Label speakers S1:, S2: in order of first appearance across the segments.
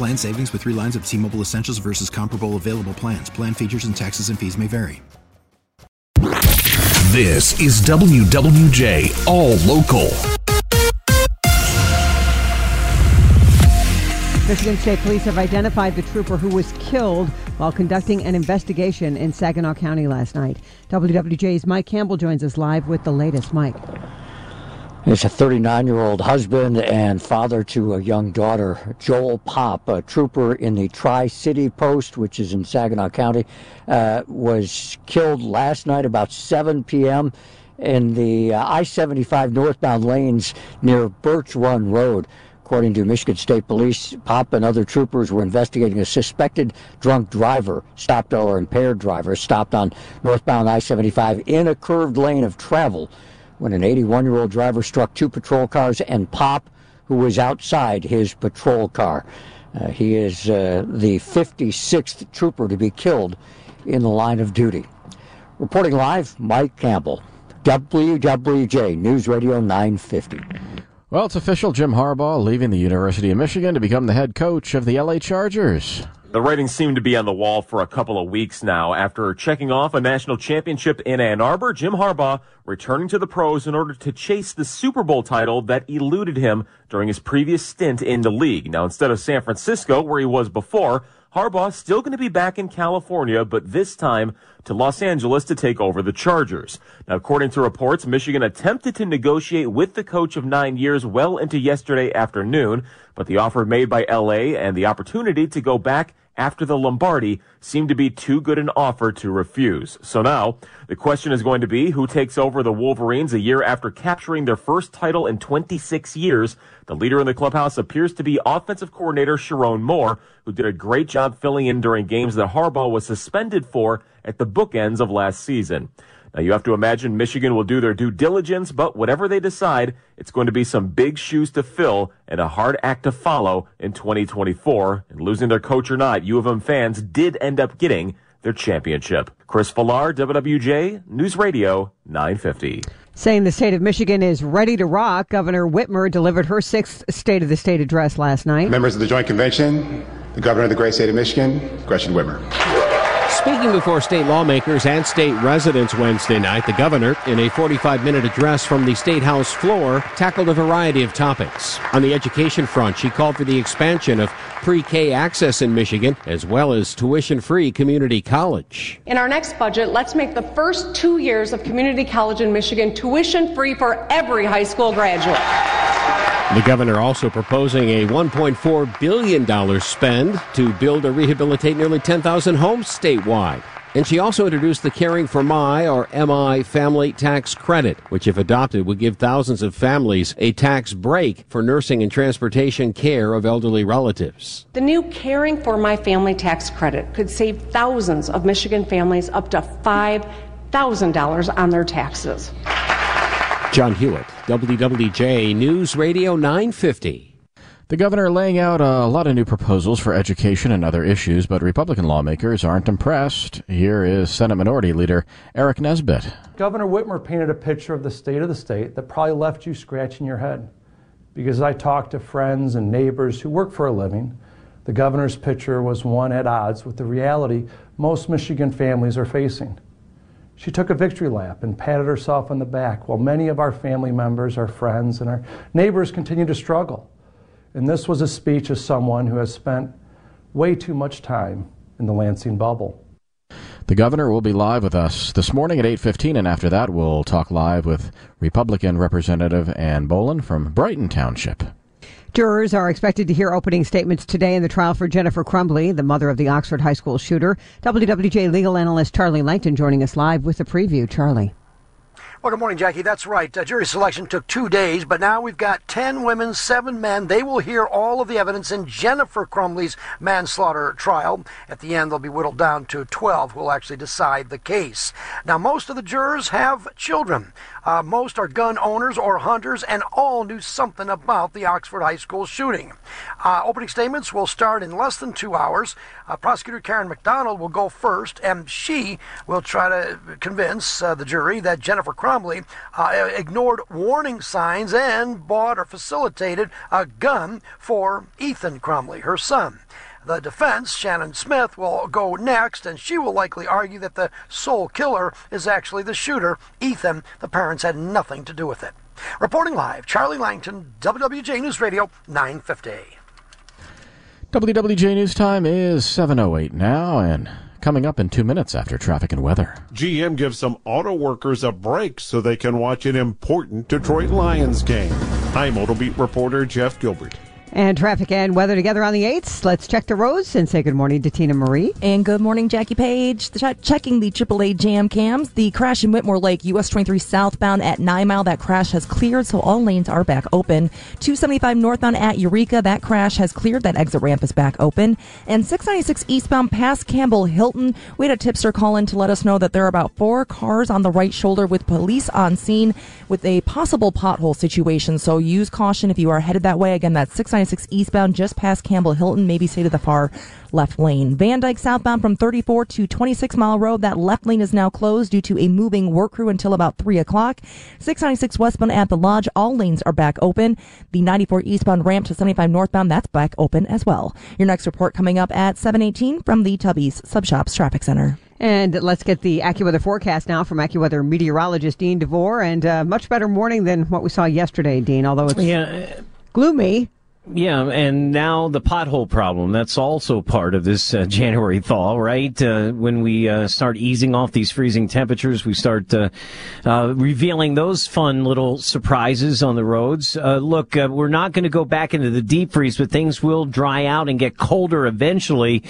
S1: Plan savings with three lines of T Mobile Essentials versus comparable available plans. Plan features and taxes and fees may vary.
S2: This is WWJ All Local.
S3: Michigan State Police have identified the trooper who was killed while conducting an investigation in Saginaw County last night. WWJ's Mike Campbell joins us live with the latest. Mike.
S4: He's a 39 year old husband and father to a young daughter. Joel Popp, a trooper in the Tri City Post, which is in Saginaw County, uh, was killed last night about 7 p.m. in the uh, I 75 northbound lanes near Birch Run Road. According to Michigan State Police, Popp and other troopers were investigating a suspected drunk driver, stopped or impaired driver, stopped on northbound I 75 in a curved lane of travel when an 81 year old driver struck two patrol cars and Popp, who was outside his patrol car. Uh, he is uh, the 56th trooper to be killed in the line of duty. Reporting live, Mike Campbell, WWJ News Radio 950.
S5: Well, it's official. Jim Harbaugh leaving the University of Michigan to become the head coach of the LA Chargers.
S6: The writing seemed to be on the wall for a couple of weeks now. After checking off a national championship in Ann Arbor, Jim Harbaugh returning to the pros in order to chase the Super Bowl title that eluded him during his previous stint in the league. Now, instead of San Francisco, where he was before, Harbaugh still going to be back in California, but this time to Los Angeles to take over the Chargers. Now, according to reports, Michigan attempted to negotiate with the coach of nine years well into yesterday afternoon, but the offer made by LA and the opportunity to go back after the Lombardi seemed to be too good an offer to refuse. So now the question is going to be who takes over the Wolverines a year after capturing their first title in 26 years. The leader in the clubhouse appears to be offensive coordinator Sherrone Moore, who did a great job filling in during games that Harbaugh was suspended for at the bookends of last season. Now you have to imagine Michigan will do their due diligence, but whatever they decide, it's going to be some big shoes to fill and a hard act to follow in 2024. And losing their coach or not, U of M fans did end up getting their championship. Chris Villar, WWJ, News Radio, 950.
S3: Saying the state of Michigan is ready to rock, Governor Whitmer delivered her sixth State of the State address last night.
S7: Members of the Joint Convention, the Governor of the great state of Michigan, Gretchen Whitmer.
S8: Speaking before state lawmakers and state residents Wednesday night, the governor, in a 45 minute address from the State House floor, tackled a variety of topics. On the education front, she called for the expansion of pre K access in Michigan, as well as tuition free community college.
S9: In our next budget, let's make the first two years of community college in Michigan tuition free for every high school graduate.
S8: The governor also proposing a $1.4 billion spend to build or rehabilitate nearly 10,000 homes statewide. And she also introduced the Caring for My or MI family tax credit, which if adopted would give thousands of families a tax break for nursing and transportation care of elderly relatives.
S9: The new Caring for My family tax credit could save thousands of Michigan families up to $5,000 on their taxes.
S8: John Hewitt, WWJ News Radio 950.
S5: The governor laying out a lot of new proposals for education and other issues, but Republican lawmakers aren't impressed. Here is Senate Minority Leader Aric Nesbitt.
S10: Governor Whitmer painted a picture of the state of the state that probably left you scratching your head. Because I talked to friends and neighbors who work for a living, the governor's picture was one at odds with the reality most Michigan families are facing. She took a victory lap and patted herself on the back while many of our family members, our friends, and our neighbors continue to struggle. And this was a speech of someone who has spent way too much time in the Lansing bubble.
S5: The governor will be live with us this morning at 8:15 and after that we'll talk live with Republican Representative Ann Bollin from Brighton Township.
S3: Jurors are expected to hear opening statements today in the trial for Jennifer Crumbley, the mother of the Oxford High School shooter. WWJ legal analyst Charlie Langton joining us live with the preview. Charlie.
S11: Well, good morning, Jackie. That's right. Uh, jury selection took two days, but now we've got 10 women, 7 men. They will hear all of the evidence in Jennifer Crumbley's manslaughter trial. At the end, they'll be whittled down to 12 who will actually decide the case. Now, most of the jurors have children. Uh, most are gun owners or hunters, and all knew something about the Oxford High School shooting. Uh, opening statements will start in less than two hours. Uh, Prosecutor Karen McDonald will go first, and she will try to convince uh, the jury that Jennifer Crumbley uh, ignored warning signs and bought or facilitated a gun for Ethan Crumbley, her son. The defense, Shannon Smith, will go next, and she will likely argue that the sole killer is actually the shooter, Ethan. The parents had nothing to do with it. Reporting live, Charlie Langton, WWJ News Radio, 950.
S5: WWJ News Time is 7.08 now, and coming up in two minutes after traffic and weather.
S12: GM gives some auto workers a break so they can watch an important Detroit Lions game. I'm Auto Beat reporter Jeff Gilbert.
S3: And traffic and weather together on the 8th. Let's check the roads and say good morning to Tina Marie.
S13: And good morning, Jackie Page. checking the AAA jam cams. The crash in Whitmore Lake, US 23 southbound at 9 Mile. That crash has cleared, so all lanes are back open. 275 northbound at Eureka. That crash has cleared. That exit ramp is back open. And 696 eastbound past Campbell Hilton. We had a tipster call in to let us know that there are about four cars on the right shoulder with police on scene with a possible pothole situation. So use caution if you are headed that way. Again, that's 696 6 eastbound just past Campbell Hilton, maybe stay to the far left lane. Van Dyke southbound from 34 to 26 Mile Road, that left lane is now closed due to a moving work crew until about 3 o'clock. 696 westbound at the Lodge, all lanes are back open. The 94 eastbound ramp to 75 northbound, that's back open as well. Your next report coming up at 718 from the Tubby's Sub Subshops Traffic Center.
S3: And let's get the AccuWeather forecast now from AccuWeather meteorologist Dean DeVore. And uh, much better morning than what we saw yesterday, Dean, although it's yeah. gloomy.
S14: Yeah, and now the pothole problem. That's also part of this uh, January thaw, right? Uh, when we uh, start easing off these freezing temperatures, we start uh, uh, revealing those fun little surprises on the roads. Uh, look, we're not going to go back into the deep freeze, but things will dry out and get colder eventually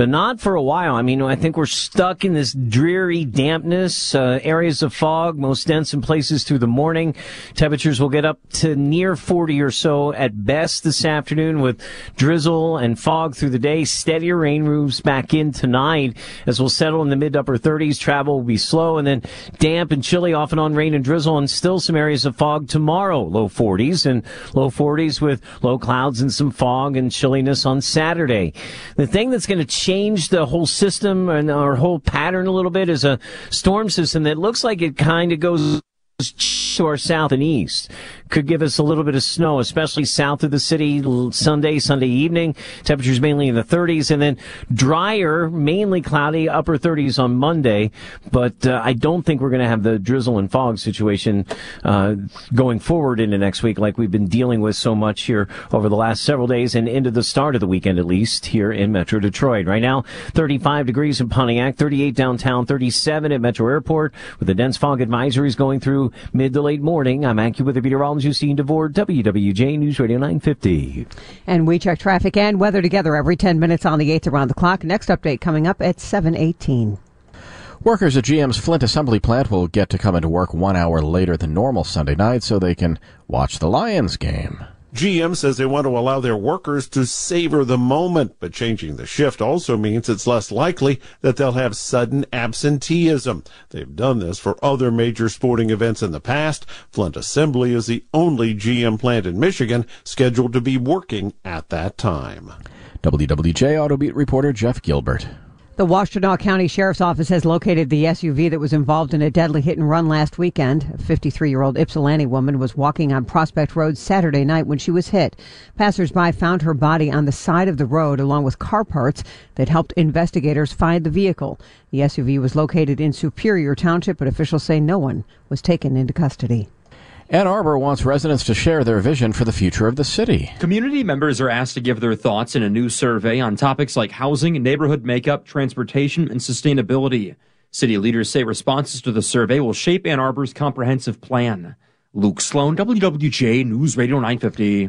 S14: but not for a while. I mean, I think we're stuck in this dreary dampness, uh, areas of fog, most dense in places through the morning. Temperatures will get up to near 40 or so at best this afternoon with drizzle and fog through the day. Steadier rain moves back in tonight as we'll settle in the mid upper 30s. Travel will be slow and then damp and chilly off and on rain and drizzle and still some areas of fog tomorrow. Low 40s and low 40s with low clouds and some fog and chilliness on Saturday. The thing that's going to change change the whole system and our whole pattern a little bit is a storm system that looks like it kind of goes to our south and east could give us a little bit of snow, especially south of the city Sunday, Sunday evening. Temperatures mainly in the 30s and then drier, mainly cloudy, upper 30s on Monday. But uh, I don't think we're going to have the drizzle and fog situation uh, going forward into next week like we've been dealing with so much here over the last several days and into the start of the weekend at least here in Metro Detroit. Right now, 35 degrees in Pontiac, 38 downtown, 37 at Metro Airport with the dense fog advisories going through mid to late morning. I'm AccuWeather meteorologist Justine DeVore, WWJ News Radio 950.
S3: And we check traffic and weather together every 10 minutes on the 8th around the clock. Next update coming up at 718.
S5: Workers at GM's Flint assembly plant will get to come into work one hour later than normal Sunday night so they can watch the Lions game.
S12: GM says they want to allow their workers to savor the moment, but changing the shift also means it's less likely that they'll have sudden absenteeism. They've done this for other major sporting events in the past. Flint Assembly is the only GM plant in Michigan scheduled to be working at that time.
S5: WWJ Autobeat reporter Jeff Gilbert.
S3: The Washtenaw County Sheriff's Office has located the SUV that was involved in a deadly hit and run last weekend. A 53 year old Ypsilanti woman was walking on Prospect Road Saturday night when she was hit. Passersby found her body on the side of the road along with car parts that helped investigators find the vehicle. The SUV was located in Superior Township, but officials say no one was taken into custody.
S5: Ann Arbor wants residents to share their vision for the future of the city.
S15: Community members are asked to give their thoughts in a new survey on topics like housing, neighborhood makeup, transportation, and sustainability. City leaders say responses to the survey will shape Ann Arbor's comprehensive plan. Luke Sloan, WWJ News Radio 950.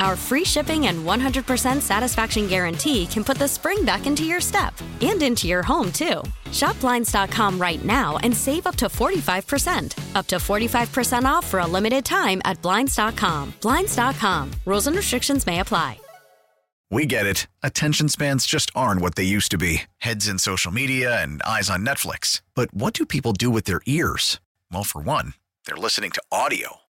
S16: Our free shipping and 100% satisfaction guarantee can put the spring back into your step and into your home, too. Shop Blinds.com right now and save up to 45%. Up to 45% off for a limited time at Blinds.com. Blinds.com. Rules and restrictions may apply.
S11: We get it. Attention spans just aren't what they used to be heads in social media and eyes on Netflix. But what do people do with their ears? Well, for one, they're listening to audio.